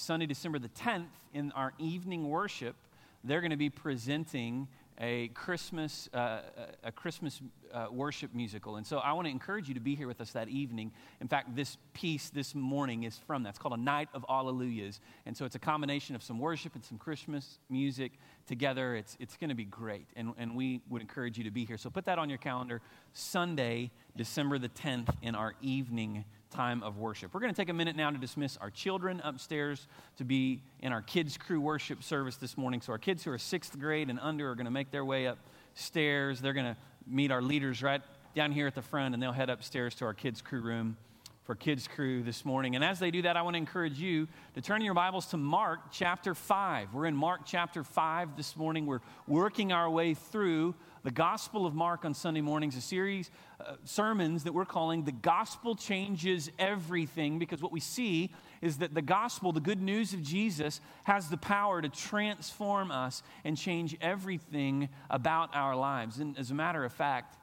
Sunday, December the 10th, in our evening worship, they're going to be presenting a Christmas, uh, a Christmas uh, worship musical. And so I want to encourage you to be here with us that evening. In fact, this piece this morning is from that. It's called A Night of Alleluias. And so it's a combination of some worship and some Christmas music together. It's, it's going to be great. And, and we would encourage you to be here. So put that on your calendar Sunday, December the 10th, in our evening time of worship. We're going to take a minute now to dismiss our children upstairs to be in our kids' crew worship service this morning. So, our kids who are sixth grade and under are going to make their way upstairs. They're going to meet our leaders right down here at the front, and they'll head upstairs to our kids' crew room for kids' crew this morning. And as they do that, I want to encourage you to turn your Bibles to Mark chapter 5. We're in Mark chapter 5 this morning. We're working our way through the Gospel of Mark on Sunday mornings, a series uh, sermons that we're calling The Gospel Changes Everything, because what we see is that the gospel, the good news of Jesus, has the power to transform us and change everything about our lives. And as a matter of fact,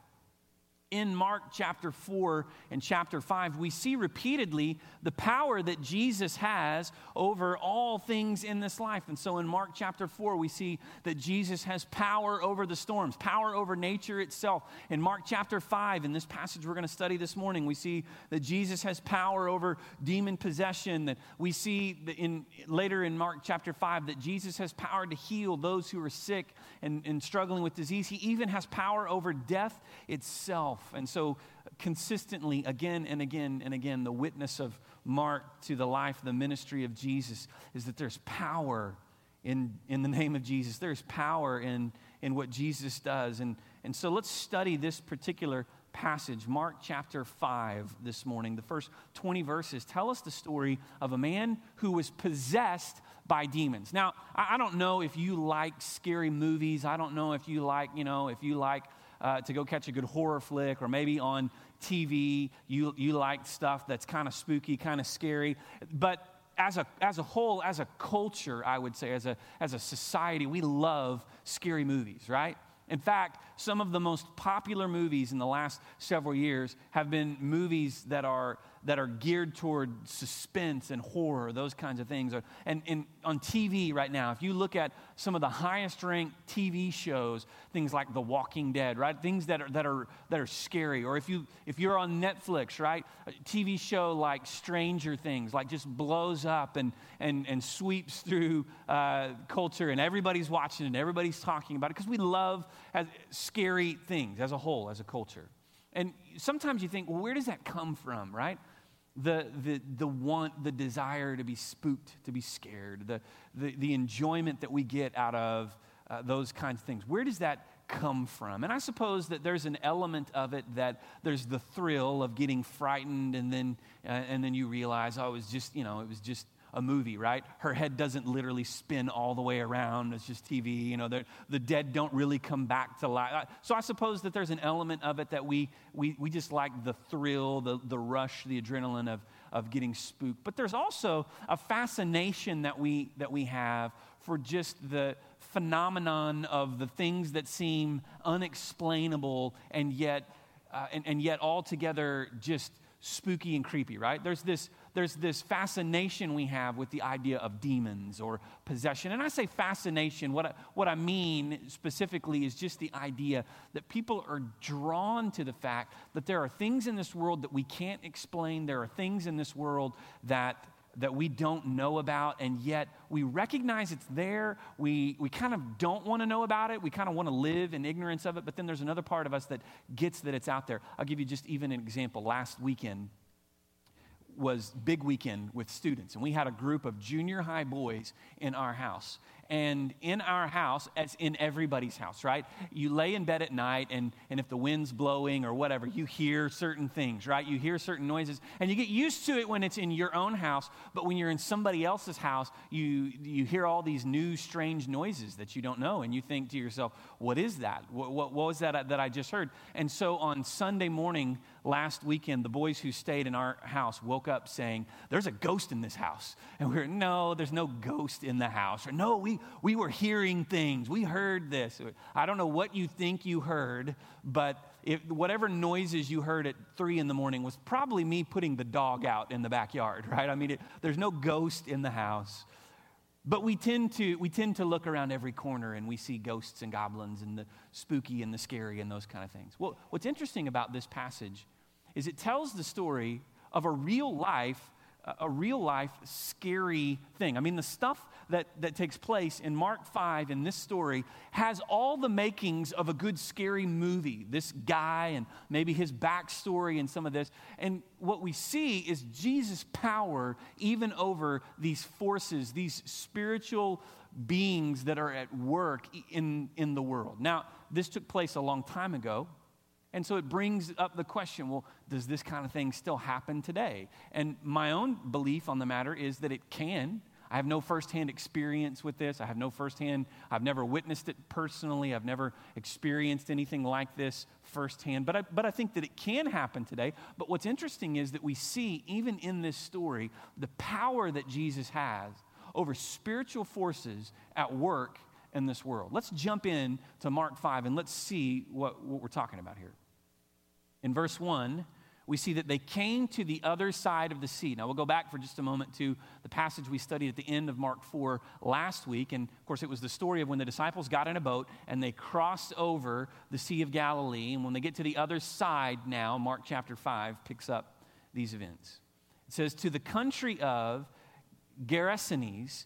in Mark chapter 4 and chapter 5, we see repeatedly the power that Jesus has over all things in this life. And so in Mark chapter 4, we see that Jesus has power over the storms, power over nature itself. In Mark chapter 5, in this passage we're going to study this morning, we see that Jesus has power over demon possession. That we see in, later in Mark chapter 5 that Jesus has power to heal those who are sick and, and struggling with disease. He even has power over death itself himself. And so, consistently, again and again and again, the witness of Mark to the life, the ministry of Jesus is that there's power in, in the name of Jesus. There's power in, in what Jesus does. And, and so, let's study this particular passage, Mark chapter 5, this morning. The first 20 verses tell us the story of a man who was possessed by demons. Now, I don't know if you like scary movies. I don't know if you like, you know, if you like uh, to go catch a good horror flick, or maybe on TV you, you like stuff that's kind of spooky, kind of scary. But as a, as a whole, as a culture, I would say, as a, as a society, we love scary movies, right? In fact, some of the most popular movies in the last several years have been movies that are that are geared toward suspense and horror, those kinds of things. And, and on TV right now, if you look at some of the highest ranked TV shows, things like The Walking Dead, right? Things that are, that are, that are scary. Or if, you, if you're on Netflix, right? A TV show like Stranger Things, like just blows up and, and, and sweeps through uh, culture and everybody's watching it and everybody's talking about it because we love scary things as a whole, as a culture. And sometimes you think, well, where does that come from, right? The, the, the want, the desire to be spooked, to be scared, the, the, the enjoyment that we get out of uh, those kinds of things. Where does that come from? And I suppose that there's an element of it that there's the thrill of getting frightened and then, uh, and then you realize, oh, it was just, you know, it was just a movie, right? Her head doesn't literally spin all the way around. It's just TV. You know, the dead don't really come back to life. So I suppose that there's an element of it that we, we, we just like the thrill, the, the rush, the adrenaline of, of getting spooked. But there's also a fascination that we, that we have for just the phenomenon of the things that seem unexplainable and yet, uh, and, and yet altogether just spooky and creepy, right? There's this there's this fascination we have with the idea of demons or possession. And I say fascination, what I, what I mean specifically is just the idea that people are drawn to the fact that there are things in this world that we can't explain, there are things in this world that that we don't know about, and yet we recognize it's there. We, we kind of don't want to know about it. We kind of want to live in ignorance of it, but then there's another part of us that gets that it's out there. I'll give you just even an example. Last weekend, was big weekend with students, and we had a group of junior high boys in our house. And in our house, as in everybody's house, right? You lay in bed at night, and, and if the wind's blowing or whatever, you hear certain things, right? You hear certain noises, and you get used to it when it's in your own house. But when you're in somebody else's house, you, you hear all these new, strange noises that you don't know, and you think to yourself, what is that? What, what, what was that uh, that I just heard? And so on Sunday morning, last weekend, the boys who stayed in our house woke up saying, There's a ghost in this house. And we were, No, there's no ghost in the house. Or, No, we, we, we were hearing things. We heard this. I don't know what you think you heard, but if, whatever noises you heard at three in the morning was probably me putting the dog out in the backyard, right? I mean, it, there's no ghost in the house. But we tend, to, we tend to look around every corner and we see ghosts and goblins and the spooky and the scary and those kind of things. Well, what's interesting about this passage is it tells the story of a real life a real life scary thing. I mean, the stuff that, that takes place in Mark 5 in this story has all the makings of a good scary movie. This guy and maybe his backstory and some of this. And what we see is Jesus' power even over these forces, these spiritual beings that are at work in, in the world. Now, this took place a long time ago. And so it brings up the question well, does this kind of thing still happen today? And my own belief on the matter is that it can. I have no firsthand experience with this. I have no firsthand, I've never witnessed it personally. I've never experienced anything like this firsthand. But I, but I think that it can happen today. But what's interesting is that we see, even in this story, the power that Jesus has over spiritual forces at work in this world. Let's jump in to Mark 5 and let's see what, what we're talking about here. In verse 1, we see that they came to the other side of the sea. Now, we'll go back for just a moment to the passage we studied at the end of Mark 4 last week. And of course, it was the story of when the disciples got in a boat and they crossed over the Sea of Galilee. And when they get to the other side now, Mark chapter 5 picks up these events. It says, To the country of Gerasenes.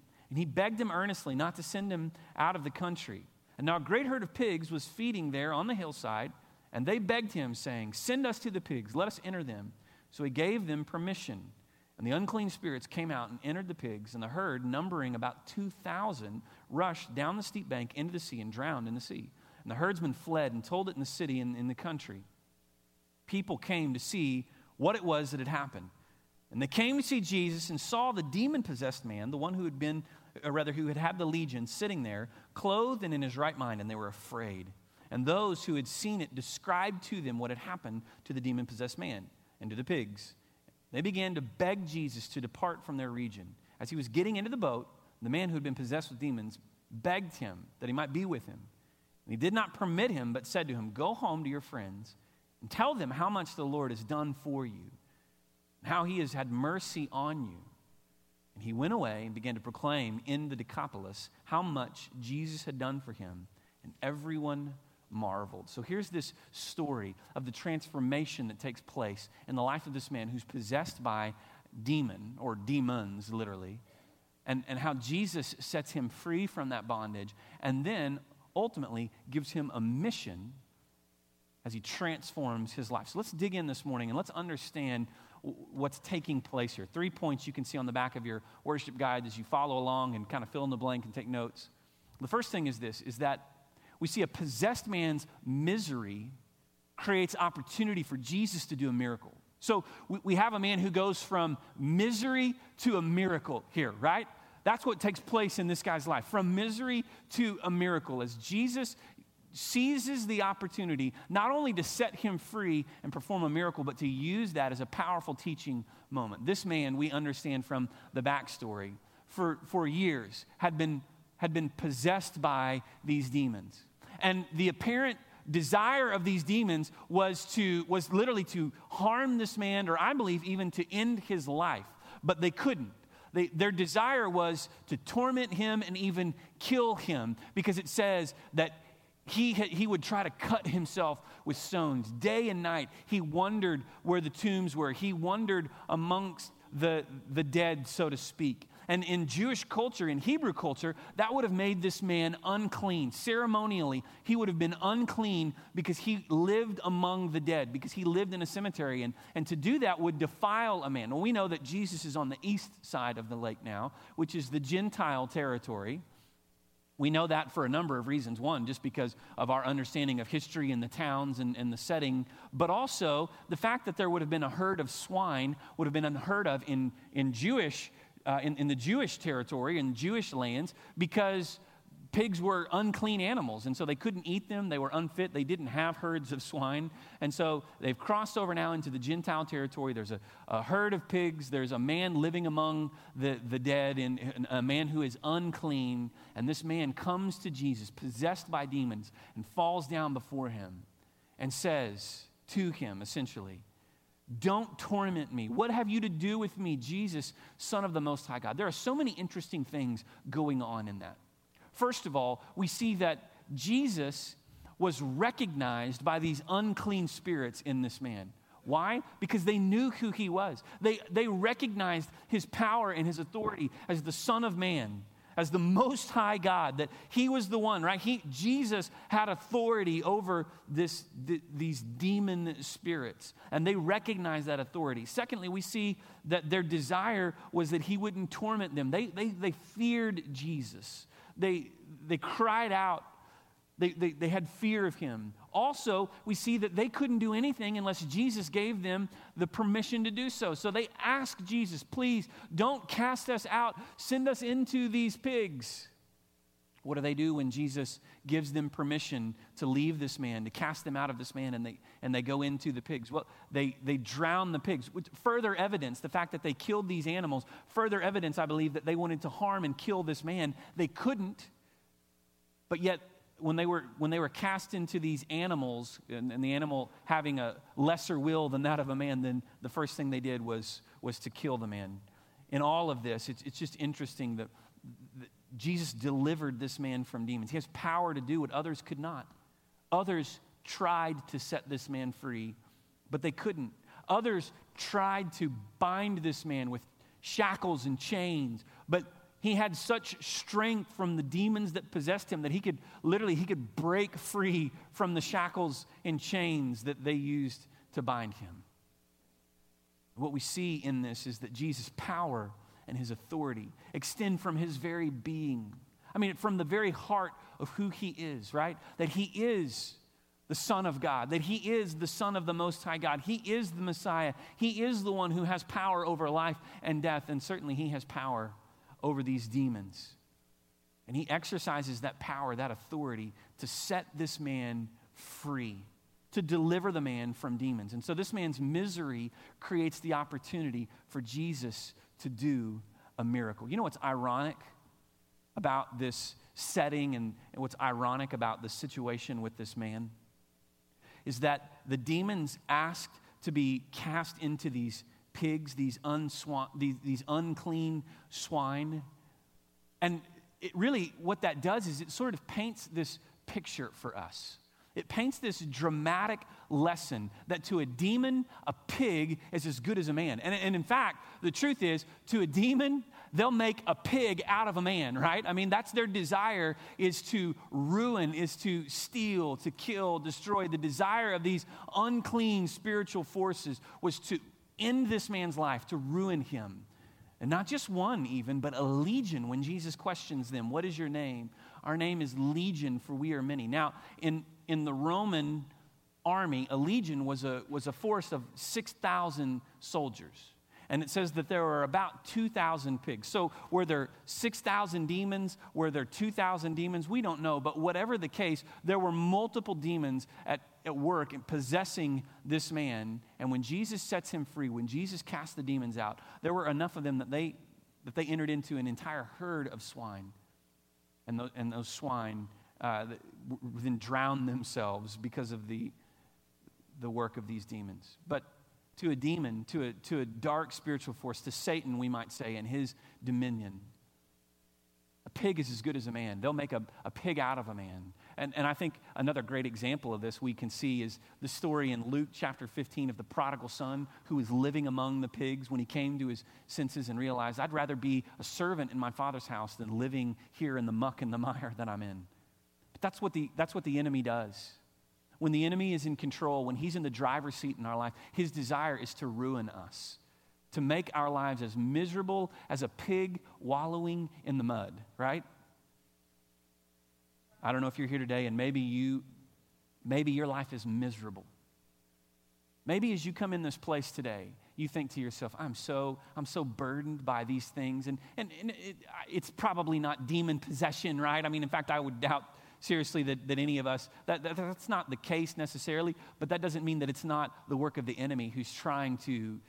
And he begged him earnestly not to send him out of the country. And now a great herd of pigs was feeding there on the hillside, and they begged him, saying, Send us to the pigs, let us enter them. So he gave them permission. And the unclean spirits came out and entered the pigs, and the herd, numbering about 2,000, rushed down the steep bank into the sea and drowned in the sea. And the herdsmen fled and told it in the city and in the country. People came to see what it was that had happened. And they came to see Jesus and saw the demon possessed man, the one who had been or rather, who had had the legion sitting there, clothed and in his right mind, and they were afraid. And those who had seen it described to them what had happened to the demon possessed man and to the pigs. They began to beg Jesus to depart from their region. As he was getting into the boat, the man who had been possessed with demons begged him that he might be with him. And he did not permit him, but said to him, Go home to your friends and tell them how much the Lord has done for you, and how he has had mercy on you. He went away and began to proclaim in the Decapolis how much Jesus had done for him, and everyone marveled. So here's this story of the transformation that takes place in the life of this man who's possessed by demon, or demons, literally, and, and how Jesus sets him free from that bondage, and then ultimately gives him a mission as he transforms his life. So let's dig in this morning and let's understand what's taking place here. Three points you can see on the back of your worship guide as you follow along and kind of fill in the blank and take notes. The first thing is this is that we see a possessed man's misery creates opportunity for Jesus to do a miracle. So we, we have a man who goes from misery to a miracle here, right? That's what takes place in this guy's life from misery to a miracle as Jesus seizes the opportunity not only to set him free and perform a miracle, but to use that as a powerful teaching moment. This man, we understand from the backstory, for, for years had been, had been possessed by these demons. And the apparent desire of these demons was to was literally to harm this man or i believe even to end his life but they couldn't they, their desire was to torment him and even kill him because it says that he, he would try to cut himself with stones. Day and night, he wondered where the tombs were. He wandered amongst the, the dead, so to speak. And in Jewish culture, in Hebrew culture, that would have made this man unclean. Ceremonially, he would have been unclean because he lived among the dead, because he lived in a cemetery. And, and to do that would defile a man. Well, we know that Jesus is on the east side of the lake now, which is the Gentile territory. We know that for a number of reasons. One, just because of our understanding of history and the towns and, and, the setting, but also the fact that there would have been a herd of swine would have been unheard of in, in Jewish uh, in, in the Jewish territory, in Jewish lands, because pigs were unclean animals, and so they couldn't eat them. They were unfit. They didn't have herds of swine. And so they've crossed over now into the Gentile territory. There's a, a herd of pigs. There's a man living among the, the dead, and, and a man who is unclean. And this man comes to Jesus, possessed by demons, and falls down before him and says to him, essentially, don't torment me. What have you to do with me, Jesus, Son of the Most High God? There are so many interesting things going on in that. First of all, we see that Jesus was recognized by these unclean spirits in this man. Why? Because they knew who he was. They, they recognized his power and his authority as the Son of Man as the most high God, that he was the one, right? He, Jesus had authority over this, th- these demon spirits, and they recognized that authority. Secondly, we see that their desire was that he wouldn't torment them. They, they, they feared Jesus, they, they cried out they, they, they had fear of him. Also, we see that they couldn't do anything unless Jesus gave them the permission to do so. So they asked Jesus, please don't cast us out, send us into these pigs. What do they do when Jesus gives them permission to leave this man, to cast them out of this man, and they, and they go into the pigs? Well, they, they drown the pigs. Further evidence, the fact that they killed these animals, further evidence, I believe, that they wanted to harm and kill this man. They couldn't, but yet when they were, when they were cast into these animals, and, and, the animal having a lesser will than that of a man, then the first thing they did was, was to kill the man. In all of this, it's, it's just interesting that, that Jesus delivered this man from demons. He has power to do what others could not. Others tried to set this man free, but they couldn't. Others tried to bind this man with shackles and chains, but he had such strength from the demons that possessed him that he could literally he could break free from the shackles and chains that they used to bind him what we see in this is that jesus power and his authority extend from his very being i mean from the very heart of who he is right that he is the Son of God, that He is the Son of the Most High God. He is the Messiah. He is the one who has power over life and death, and certainly He has power over these demons. And he exercises that power, that authority to set this man free, to deliver the man from demons. And so this man's misery creates the opportunity for Jesus to do a miracle. You know what's ironic about this setting and, what's ironic about the situation with this man? Is that the demons asked to be cast into these pigs, these, unswan, these, these unclean swine. And it really, what that does is it sort of paints this picture for us. It paints this dramatic lesson that to a demon, a pig is as good as a man. And, and in fact, the truth is, to a demon, they'll make a pig out of a man, right? I mean, that's their desire is to ruin, is to steal, to kill, destroy. The desire of these unclean spiritual forces was to end this man's life, to ruin him. And not just one, even, but a legion. When Jesus questions them, What is your name? Our name is Legion, for we are many. Now, in, in the Roman army, a legion was a, was a force of 6,000 soldiers and it says that there were about 2,000 pigs. So, were there 6,000 demons? Were there 2,000 demons? We don't know. But whatever the case, there were multiple demons at, at work and possessing this man. And when Jesus sets him free, when Jesus cast the demons out, there were enough of them that they, that they entered into an entire herd of swine. And, the, and those swine uh, then drowned themselves because of the, the work of these demons. But to a demon, to a, to a dark spiritual force, to Satan, we might say, and his dominion. A pig is as good as a man. They'll make a, a pig out of a man. And, and I think another great example of this we can see is the story in Luke chapter 15 of the prodigal son who was living among the pigs when he came to his senses and realized, I'd rather be a servant in my father's house than living here in the muck and the mire that I'm in. That's what the, that's what the enemy does. When the enemy is in control, when he's in the driver's seat in our life, his desire is to ruin us, to make our lives as miserable as a pig wallowing in the mud, right? I don't know if you're here today and maybe you maybe your life is miserable. Maybe as you come in this place today, you think to yourself, I'm so, I'm so burdened by these things. And, and, and it, it's probably not demon possession, right? I mean, in fact, I would doubt seriously that, any of us, that, that, that's not the case necessarily, but that doesn't mean that it's not the work of the enemy who's trying to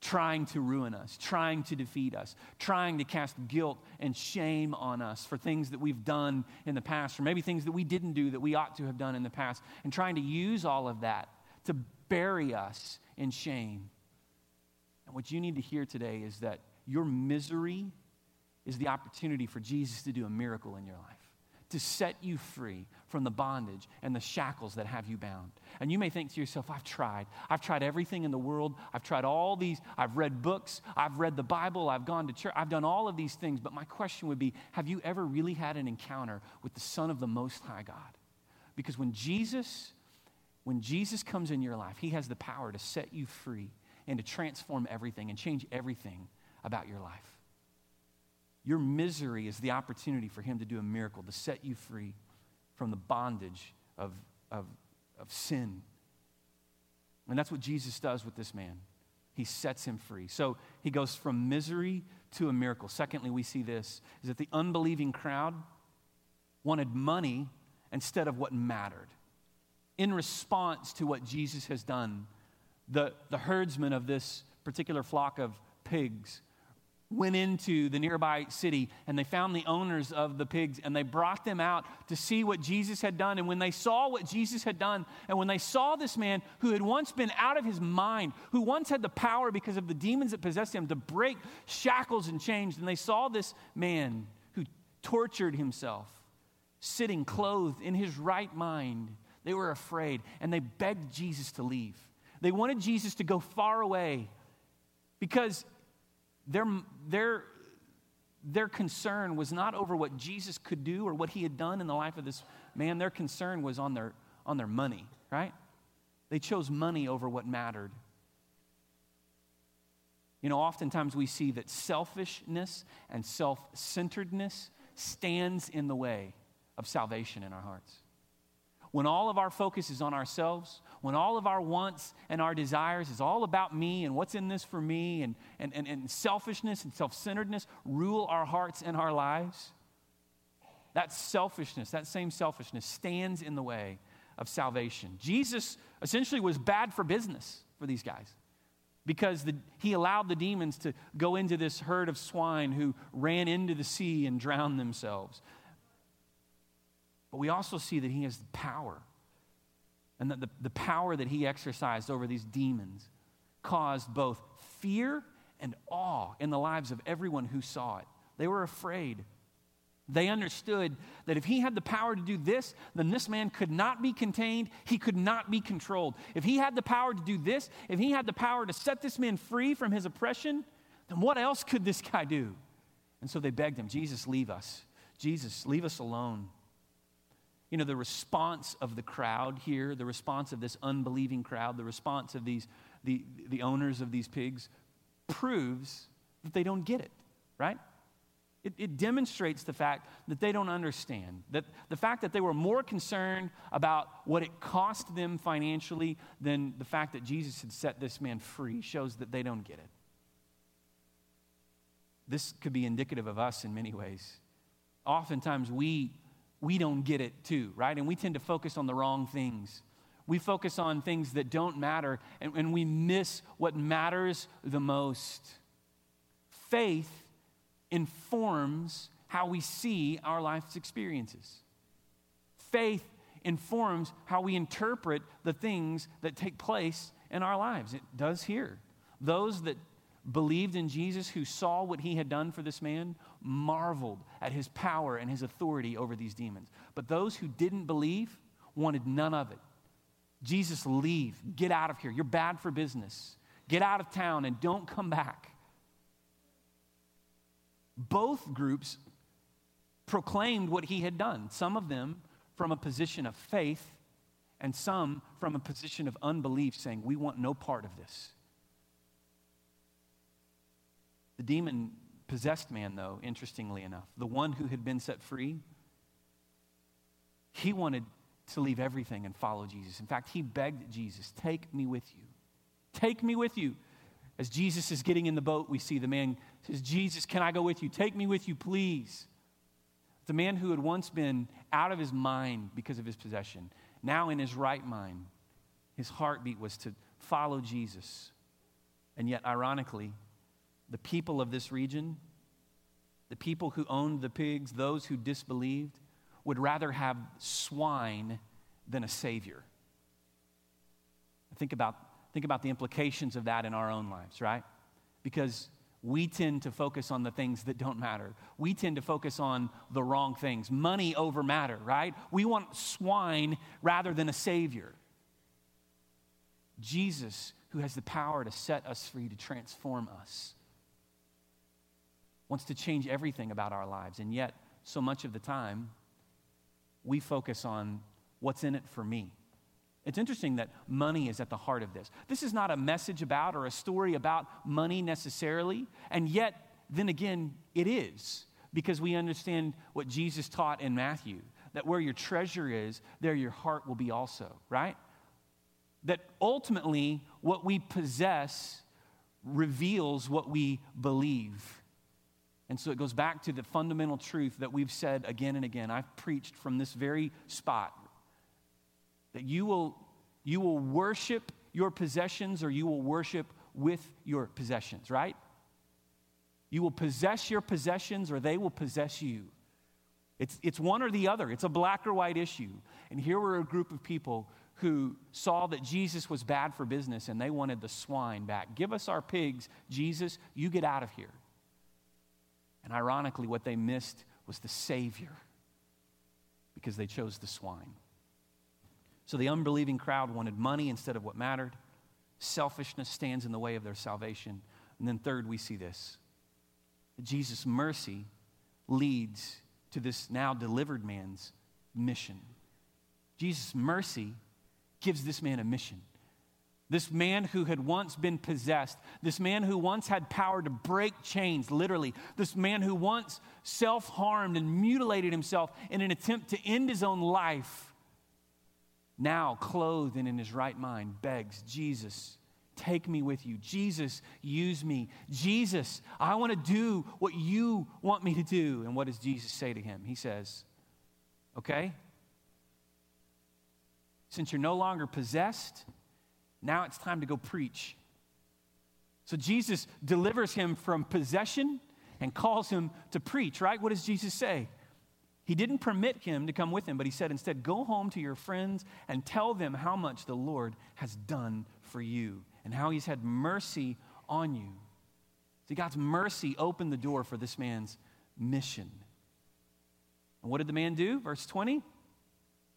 trying to ruin us, trying to defeat us, trying to cast guilt and shame on us for things that we've done in the past, or maybe things that we didn't do that we ought to have done in the past, and trying to use all of that to bury us in shame. And what you need to hear today is that your misery is the opportunity for Jesus to do a miracle in your life to set you free from the bondage and the shackles that have you bound. And you may think to yourself, I've tried. I've tried everything in the world. I've tried all these. I've read books. I've read the Bible. I've gone to church. I've done all of these things. But my question would be Have you ever really had an encounter with the Son of the Most High God? Because when Jesus, when Jesus comes in your life, he has the power to set you free and to transform everything and change everything about your life. Your misery is the opportunity for Him to do a miracle, to set you free from the bondage of, of, of sin. And that's what Jesus does with this man. He sets him free. So he goes from misery to a miracle. Secondly, we see this is that the unbelieving crowd wanted money instead of what mattered. In response to what Jesus has done, the, the herdsman of this particular flock of pigs went into the nearby city and they found the owners of the pigs and they brought them out to see what Jesus had done. And when they saw what Jesus had done, and when they saw this man who had once been out of his mind, who once had the power because of the demons that possessed him to break shackles and chains, and they saw this man who tortured himself, sitting clothed in his right mind, they were afraid and they begged Jesus to leave. They wanted Jesus to go far away because their, their, their concern was not over what Jesus could do or what he had done in the life of this man. Their concern was on their, on their money, right? They chose money over what mattered. You know, oftentimes we see that selfishness and self centeredness stands in the way of salvation in our hearts. When all of our focus is on ourselves, when all of our wants and our desires is all about me and what's in this for me, and, and, and, and selfishness and self centeredness rule our hearts and our lives, that selfishness, that same selfishness, stands in the way of salvation. Jesus essentially was bad for business for these guys because the, he allowed the demons to go into this herd of swine who ran into the sea and drowned themselves. But we also see that he has power. And that the, the power that he exercised over these demons caused both fear and awe in the lives of everyone who saw it. They were afraid. They understood that if he had the power to do this, then this man could not be contained. He could not be controlled. If he had the power to do this, if he had the power to set this man free from his oppression, then what else could this guy do? And so they begged him, Jesus, leave us. Jesus, leave us alone. You know, the response of the crowd here, the response of this unbelieving crowd, the response of these, the, the owners of these pigs proves that they don't get it, right? It, it, demonstrates the fact that they don't understand. That the fact that they were more concerned about what it cost them financially than the fact that Jesus had set this man free shows that they don't get it. This could be indicative of us in many ways. Oftentimes, we we don't get it too, right? And we tend to focus on the wrong things. We focus on things that don't matter, and, and we miss what matters the most. Faith informs how we see our life's experiences. Faith informs how we interpret the things that take place in our lives. It does here. Those that believed in Jesus, who saw what he had done for this man, marveled at his power and his authority over these demons. But those who didn't believe wanted none of it. Jesus, leave. Get out of here. You're bad for business. Get out of town and don't come back. Both groups proclaimed what he had done, some of them from a position of faith, and some from a position of unbelief, saying, We want no part of this. The demon possessed man, though, interestingly enough, the one who had been set free, he wanted to leave everything and follow Jesus. In fact, he begged Jesus, Take me with you. Take me with you. As Jesus is getting in the boat, we see the man says, Jesus, can I go with you? Take me with you, please. The man who had once been out of his mind because of his possession, now in his right mind, his heartbeat was to follow Jesus. And yet, ironically, the people of this region, the people who owned the pigs, those who disbelieved, would rather have swine than a savior. Think about, think about the implications of that in our own lives, right? Because we tend to focus on the things that don't matter. We tend to focus on the wrong things. Money over matter, right? We want swine rather than a savior. Jesus, who has the power to set us free, to transform us, wants to change everything about our lives. And yet, so much of the time, we focus on what's in it for me. It's interesting that money is at the heart of this. This is not a message about or a story about money necessarily, and yet, then again, it is because we understand what Jesus taught in Matthew that where your treasure is, there your heart will be also, right? That ultimately, what we possess reveals what we believe. And so it goes back to the fundamental truth that we've said again and again. I've preached from this very spot that you will, you will worship your possessions or you will worship with your possessions, right? You will possess your possessions or they will possess you. It's, it's one or the other, it's a black or white issue. And here were a group of people who saw that Jesus was bad for business and they wanted the swine back. Give us our pigs, Jesus, you get out of here. And ironically, what they missed was the Savior because they chose the swine. So the unbelieving crowd wanted money instead of what mattered. Selfishness stands in the way of their salvation. And then, third, we see this Jesus' mercy leads to this now delivered man's mission. Jesus' mercy gives this man a mission. This man who had once been possessed, this man who once had power to break chains, literally, this man who once self harmed and mutilated himself in an attempt to end his own life now clothed and in his right mind, begs, Jesus, take me with you. Jesus, use me. Jesus, I want to do what you want me to do. And what does Jesus say to him? He says, Okay, since you're no longer possessed, now it's time to go preach. So Jesus delivers him from possession and calls him to preach, right? What does Jesus say? He didn't permit him to come with him, but he said instead, Go home to your friends and tell them how much the Lord has done for you and how he's had mercy on you. See, God's mercy opened the door for this man's mission. And what did the man do? Verse 20.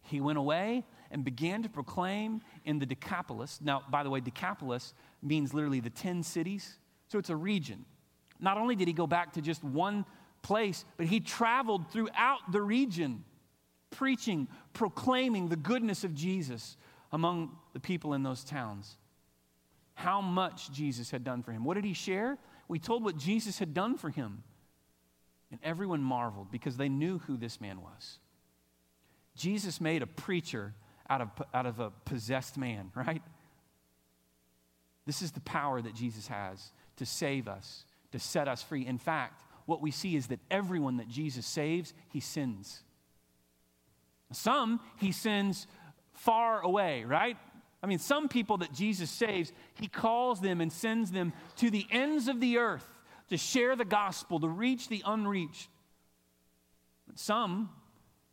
He went away and began to proclaim in the Decapolis. Now, by the way, Decapolis means literally the 10 cities, so it's a region. Not only did he go back to just one place, but he traveled throughout the region, preaching, proclaiming the goodness of Jesus among the people in those towns. How much Jesus had done for him. What did he share? We told what Jesus had done for him. And everyone marveled because they knew who this man was. Jesus made a preacher out of, out of a possessed man, right? This is the power that Jesus has to save us, to set us free. In fact, what we see is that everyone that Jesus saves, he sends. Some he sends far away, right? I mean, some people that Jesus saves, he calls them and sends them to the ends of the earth to share the gospel, to reach the unreached. But some,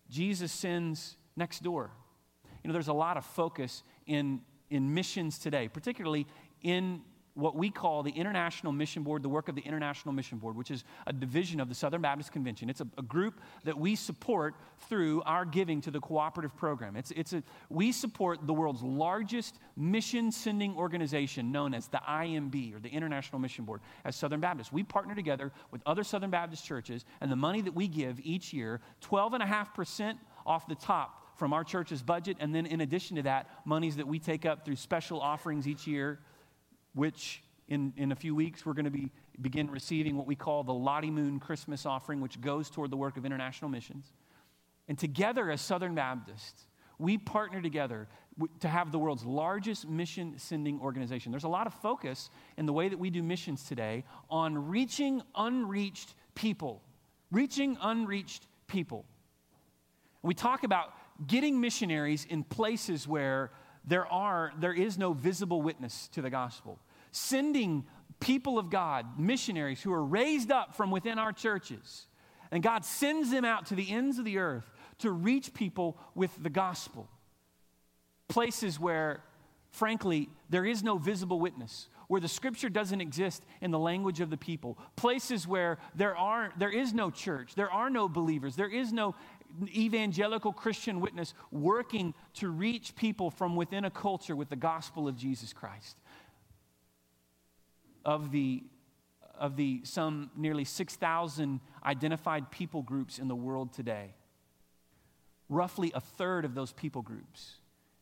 Jesus sends next door. You know, there's a lot of focus in, in missions today, particularly in what we call the International Mission Board, the work of the International Mission Board, which is a division of the Southern Baptist Convention. It's a, a group that we support through our giving to the cooperative program. It's, it's a, we support the world's largest mission sending organization known as the IMB, or the International Mission Board, as Southern Baptists. We partner together with other Southern Baptist churches, and the money that we give each year, 12.5% off the top from our church's budget, and then in addition to that, monies that we take up through special offerings each year, which in, in a few weeks we're going to be begin receiving what we call the Lottie Moon Christmas offering, which goes toward the work of international missions. And together as Southern Baptists, we partner together to have the world's largest mission sending organization. There's a lot of focus in the way that we do missions today on reaching unreached people. Reaching unreached people. We talk about getting missionaries in places where there are there is no visible witness to the gospel. Sending people of god missionaries who are raised up from within our churches and god sends them out to the ends of the earth to reach people with the gospel. Places where frankly there is no visible witness where the scripture doesn't exist in the language of the people. Places where there are there is no church there are no believers there is no evangelical Christian witness working to reach people from within a culture with the gospel of Jesus Christ. Of the, of the some nearly 6,000 identified people groups in the world today, roughly a third of those people groups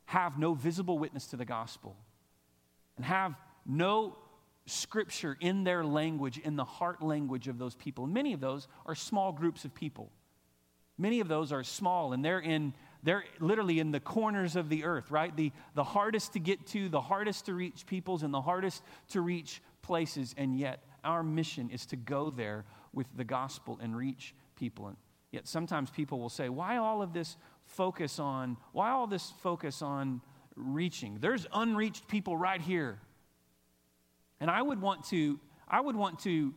have no visible witness to the gospel and have no scripture in their language, in the heart language of those people. Many of those are small groups of people. Many of those are small and they're in they're literally in the corners of the earth, right? The, the hardest to get to, the hardest to reach peoples, and the hardest to reach places. And yet, our mission is to go there with the gospel and reach people. And yet, sometimes people will say, why all of this focus on, why all this focus on reaching? There's unreached people right here. And I would want to, I would want to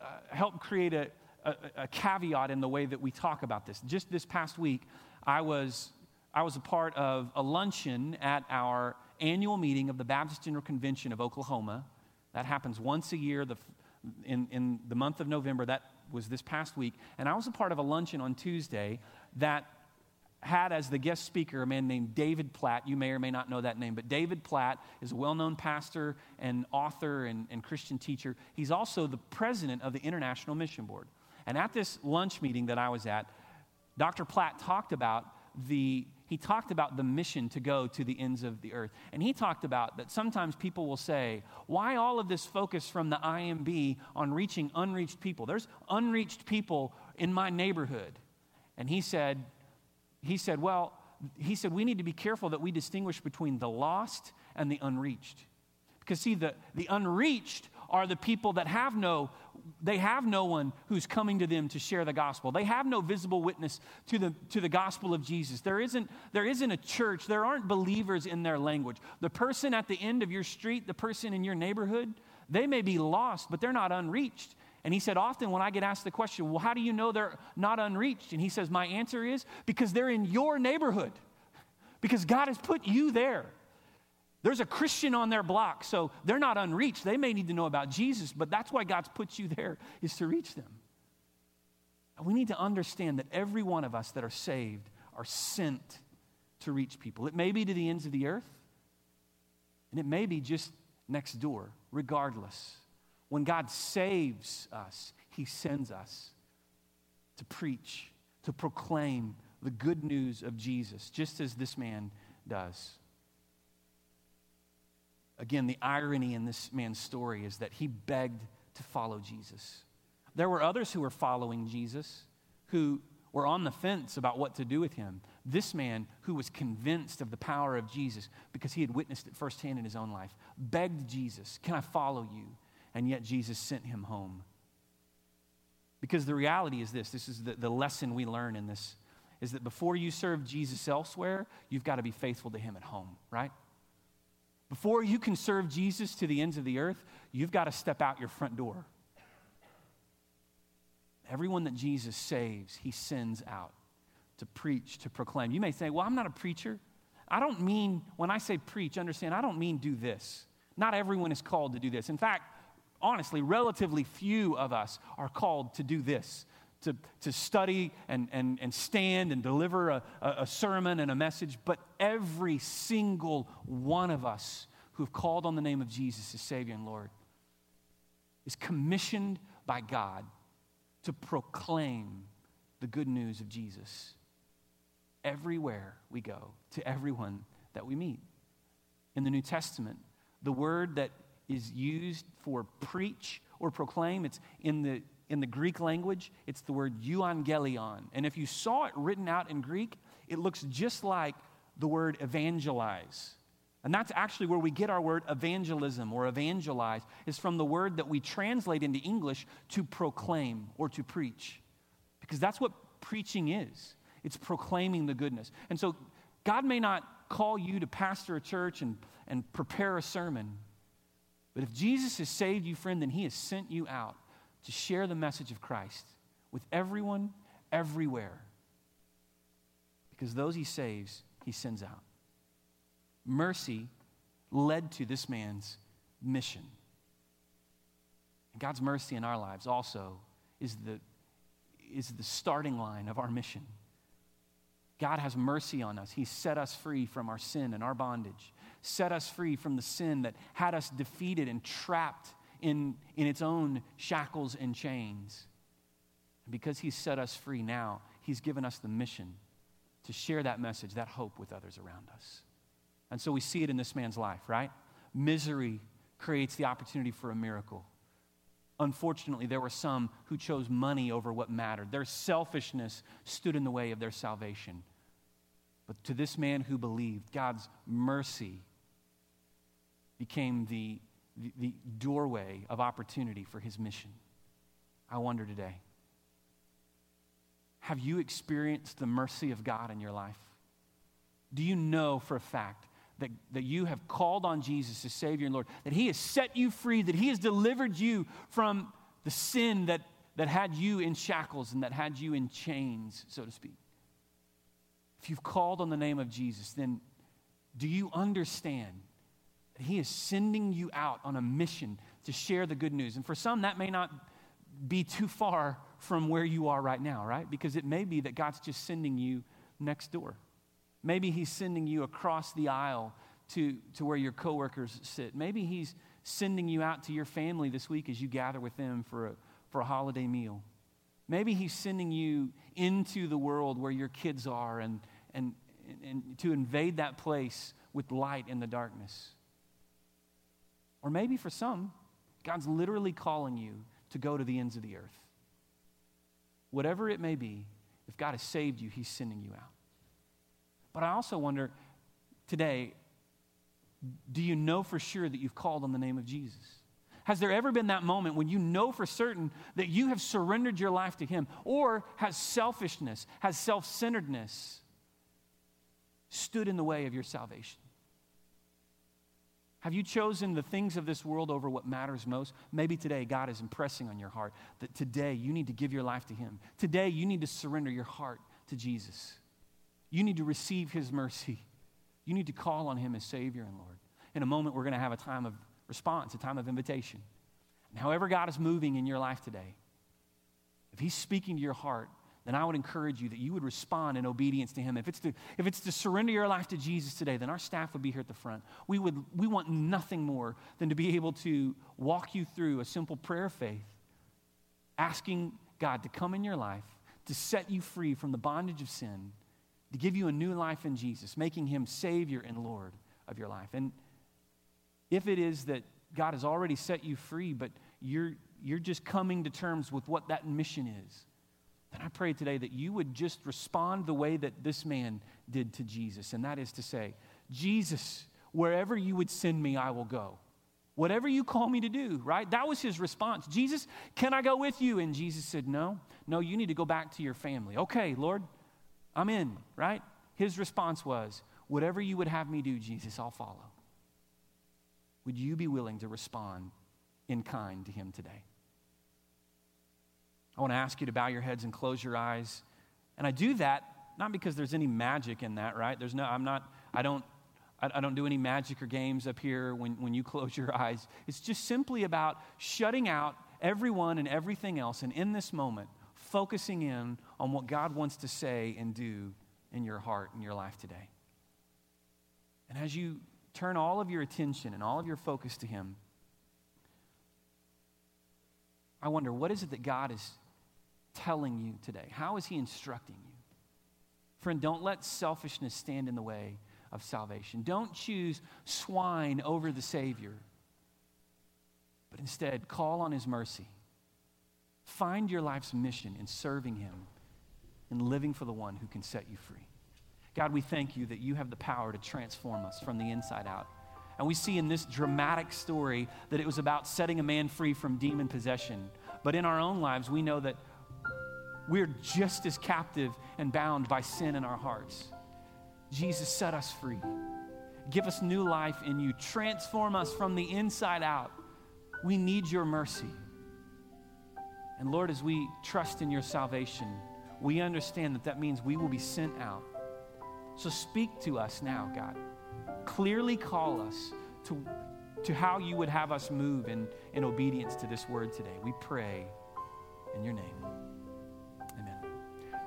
uh, help create a, a, a caveat in the way that we talk about this. Just this past week, I was, I was a part of a luncheon at our annual meeting of the Baptist General Convention of Oklahoma. That happens once a year the, in, in the month of November. That was this past week. And I was a part of a luncheon on Tuesday that had as the guest speaker a man named David Platt. You may or may not know that name, but David Platt is a well known pastor and author and, and Christian teacher. He's also the president of the International Mission Board. And at this lunch meeting that I was at, Dr. Platt talked about the he talked about the mission to go to the ends of the earth. And he talked about that sometimes people will say, why all of this focus from the IMB on reaching unreached people? There's unreached people in my neighborhood. And he said, he said, well, he said, we need to be careful that we distinguish between the lost and the unreached. Because see, the, the unreached are the people that have no they have no one who's coming to them to share the gospel. They have no visible witness to the, to the gospel of Jesus. There isn't, there isn't a church, there aren't believers in their language. The person at the end of your street, the person in your neighborhood, they may be lost, but they're not unreached. And he said, often when I get asked the question, well, how do you know they're not unreached? And he says, my answer is because they're in your neighborhood, because God has put you there. There's a Christian on their block, so they're not unreached. They may need to know about Jesus, but that's why God's put you there, is to reach them. And we need to understand that every one of us that are saved are sent to reach people. It may be to the ends of the earth, and it may be just next door, regardless. When God saves us, He sends us to preach, to proclaim the good news of Jesus, just as this man does. Again, the irony in this man's story is that he begged to follow Jesus. There were others who were following Jesus who were on the fence about what to do with him. This man, who was convinced of the power of Jesus because he had witnessed it firsthand in his own life, begged Jesus, Can I follow you? And yet Jesus sent him home. Because the reality is this this is the, the lesson we learn in this is that before you serve Jesus elsewhere, you've got to be faithful to him at home, right? Before you can serve Jesus to the ends of the earth, you've got to step out your front door. Everyone that Jesus saves, he sends out to preach, to proclaim. You may say, Well, I'm not a preacher. I don't mean, when I say preach, understand, I don't mean do this. Not everyone is called to do this. In fact, honestly, relatively few of us are called to do this to, to study and, and, and stand and deliver a, a sermon and a message, but every single one of us who've called on the name of Jesus as Savior and Lord is commissioned by God to proclaim the good news of Jesus everywhere we go, to everyone that we meet. In the New Testament, the word that is used for preach or proclaim, it's in the in the Greek language, it's the word euangelion. And if you saw it written out in Greek, it looks just like the word evangelize. And that's actually where we get our word evangelism or evangelize, is from the word that we translate into English to proclaim or to preach. Because that's what preaching is it's proclaiming the goodness. And so God may not call you to pastor a church and, and prepare a sermon, but if Jesus has saved you, friend, then he has sent you out to share the message of Christ with everyone, everywhere. Because those he saves, he sends out. Mercy led to this man's mission. And God's mercy in our lives also is the, is the starting line of our mission. God has mercy on us. He set us free from our sin and our bondage, set us free from the sin that had us defeated and trapped in, in its own shackles and chains. And because He's set us free now, He's given us the mission to share that message, that hope with others around us. And so we see it in this man's life, right? Misery creates the opportunity for a miracle. Unfortunately, there were some who chose money over what mattered. Their selfishness stood in the way of their salvation. But to this man who believed, God's mercy became the the, the doorway of opportunity for his mission. I wonder today have you experienced the mercy of God in your life? Do you know for a fact that, that you have called on Jesus as Savior and Lord, that He has set you free, that He has delivered you from the sin that, that had you in shackles and that had you in chains, so to speak? If you've called on the name of Jesus, then do you understand he is sending you out on a mission to share the good news. And for some, that may not be too far from where you are right now, right? Because it may be that God's just sending you next door. Maybe He's sending you across the aisle to, to where your coworkers sit. Maybe He's sending you out to your family this week as you gather with them for a, for a holiday meal. Maybe He's sending you into the world where your kids are and, and, and to invade that place with light in the darkness. Or maybe for some, God's literally calling you to go to the ends of the earth. Whatever it may be, if God has saved you, He's sending you out. But I also wonder today do you know for sure that you've called on the name of Jesus? Has there ever been that moment when you know for certain that you have surrendered your life to Him? Or has selfishness, has self centeredness stood in the way of your salvation? Have you chosen the things of this world over what matters most? Maybe today God is impressing on your heart that today you need to give your life to Him. Today you need to surrender your heart to Jesus. You need to receive His mercy. You need to call on Him as Savior and Lord. In a moment, we're going to have a time of response, a time of invitation. And however God is moving in your life today, if He's speaking to your heart, then I would encourage you that you would respond in obedience to Him. If it's to, if it's to surrender your life to Jesus today, then our staff would be here at the front. We, would, we want nothing more than to be able to walk you through a simple prayer of faith, asking God to come in your life, to set you free from the bondage of sin, to give you a new life in Jesus, making Him Savior and Lord of your life. And if it is that God has already set you free, but you're, you're just coming to terms with what that mission is then I pray today that you would just respond the way that this man did to Jesus, and that is to say, Jesus, wherever you would send me, I will go. Whatever you call me to do, right? That was his response. Jesus, can I go with you? And Jesus said, No, no, you need to go back to your family. Okay, Lord, I'm in, right? His response was, Whatever you would have me do, Jesus, I'll follow. Would you be willing to respond in kind to him today? I want to ask you to bow your heads and close your eyes. And I do that not because there's any magic in that, right? There's no, I'm not, I don't, I, don't do any magic or games up here when, when you close your eyes. It's just simply about shutting out everyone and everything else, and in this moment, focusing in on what God wants to say and do in your heart and your life today. And as you turn all of your attention and all of your focus to Him, I wonder, what is it that God is telling you today? How is He instructing you? Friend, don't let selfishness stand in the way of salvation. Don't choose swine over the Savior, but instead call on His mercy. Find your life's mission in serving Him and living for the one who can set you free. God, we thank you that you have the power to transform us from the inside out. And we see in this dramatic story that it was about setting a man free from demon possession. But in our own lives, we know that we're just as captive and bound by sin in our hearts. Jesus, set us free. Give us new life in you. Transform us from the inside out. We need your mercy. And Lord, as we trust in your salvation, we understand that that means we will be sent out. So speak to us now, God. Clearly call us to, to how you would have us move in, in obedience to this word today. We pray in your name.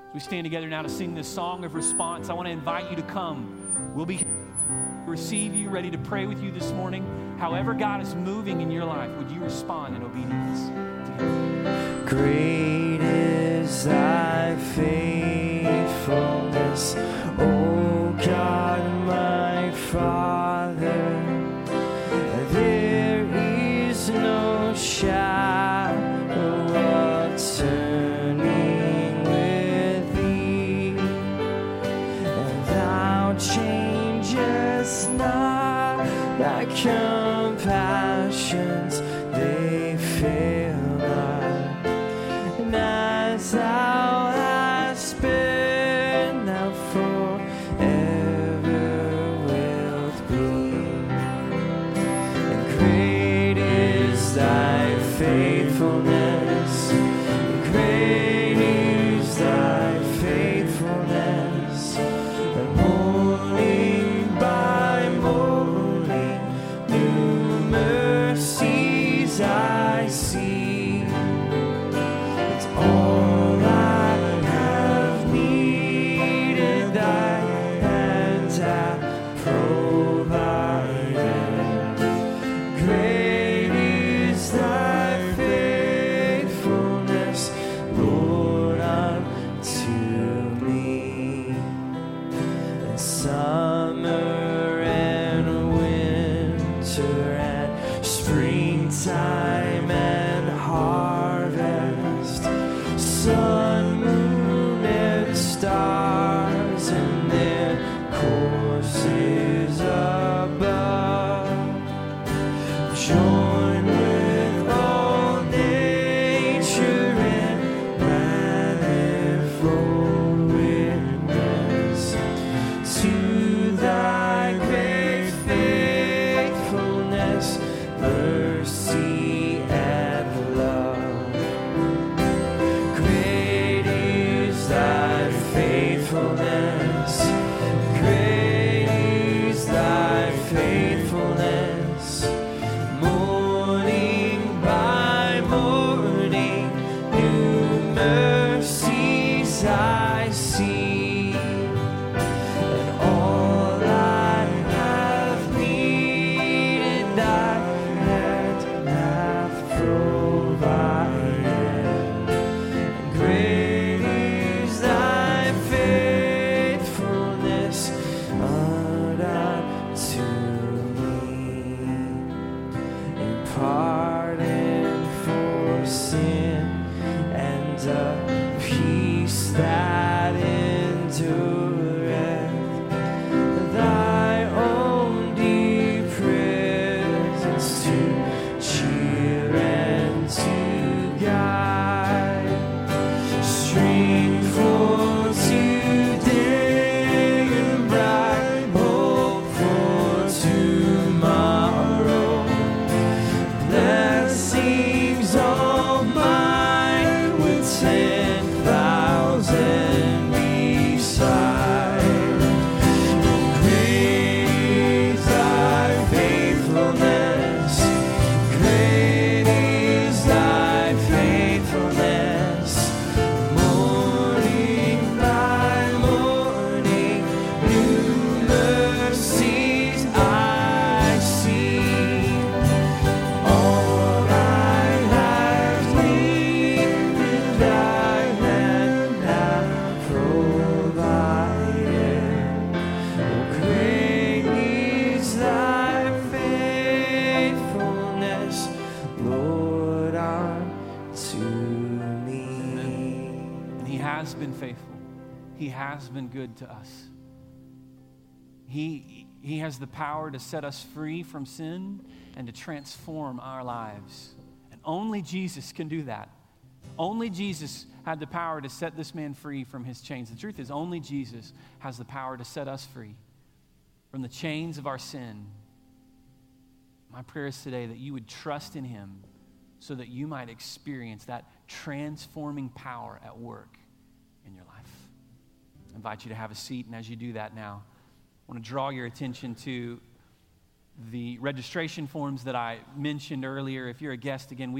As we stand together now to sing this song of response, I want to invite you to come. We'll be receive you, ready to pray with you this morning. However, God is moving in your life, would you respond in obedience to Him? Great is thy faithfulness, to us. He, he has the power to set us free from sin and to transform our lives. And only Jesus can do that. Only Jesus had the power to set this man free from his chains. The truth is, only Jesus has the power to set us free from the chains of our sin. My prayer is today that you would trust in him so that you might experience that transforming power at work. Invite you to have a seat, and as you do that now, I want to draw your attention to the registration forms that I mentioned earlier. If you're a guest, again, we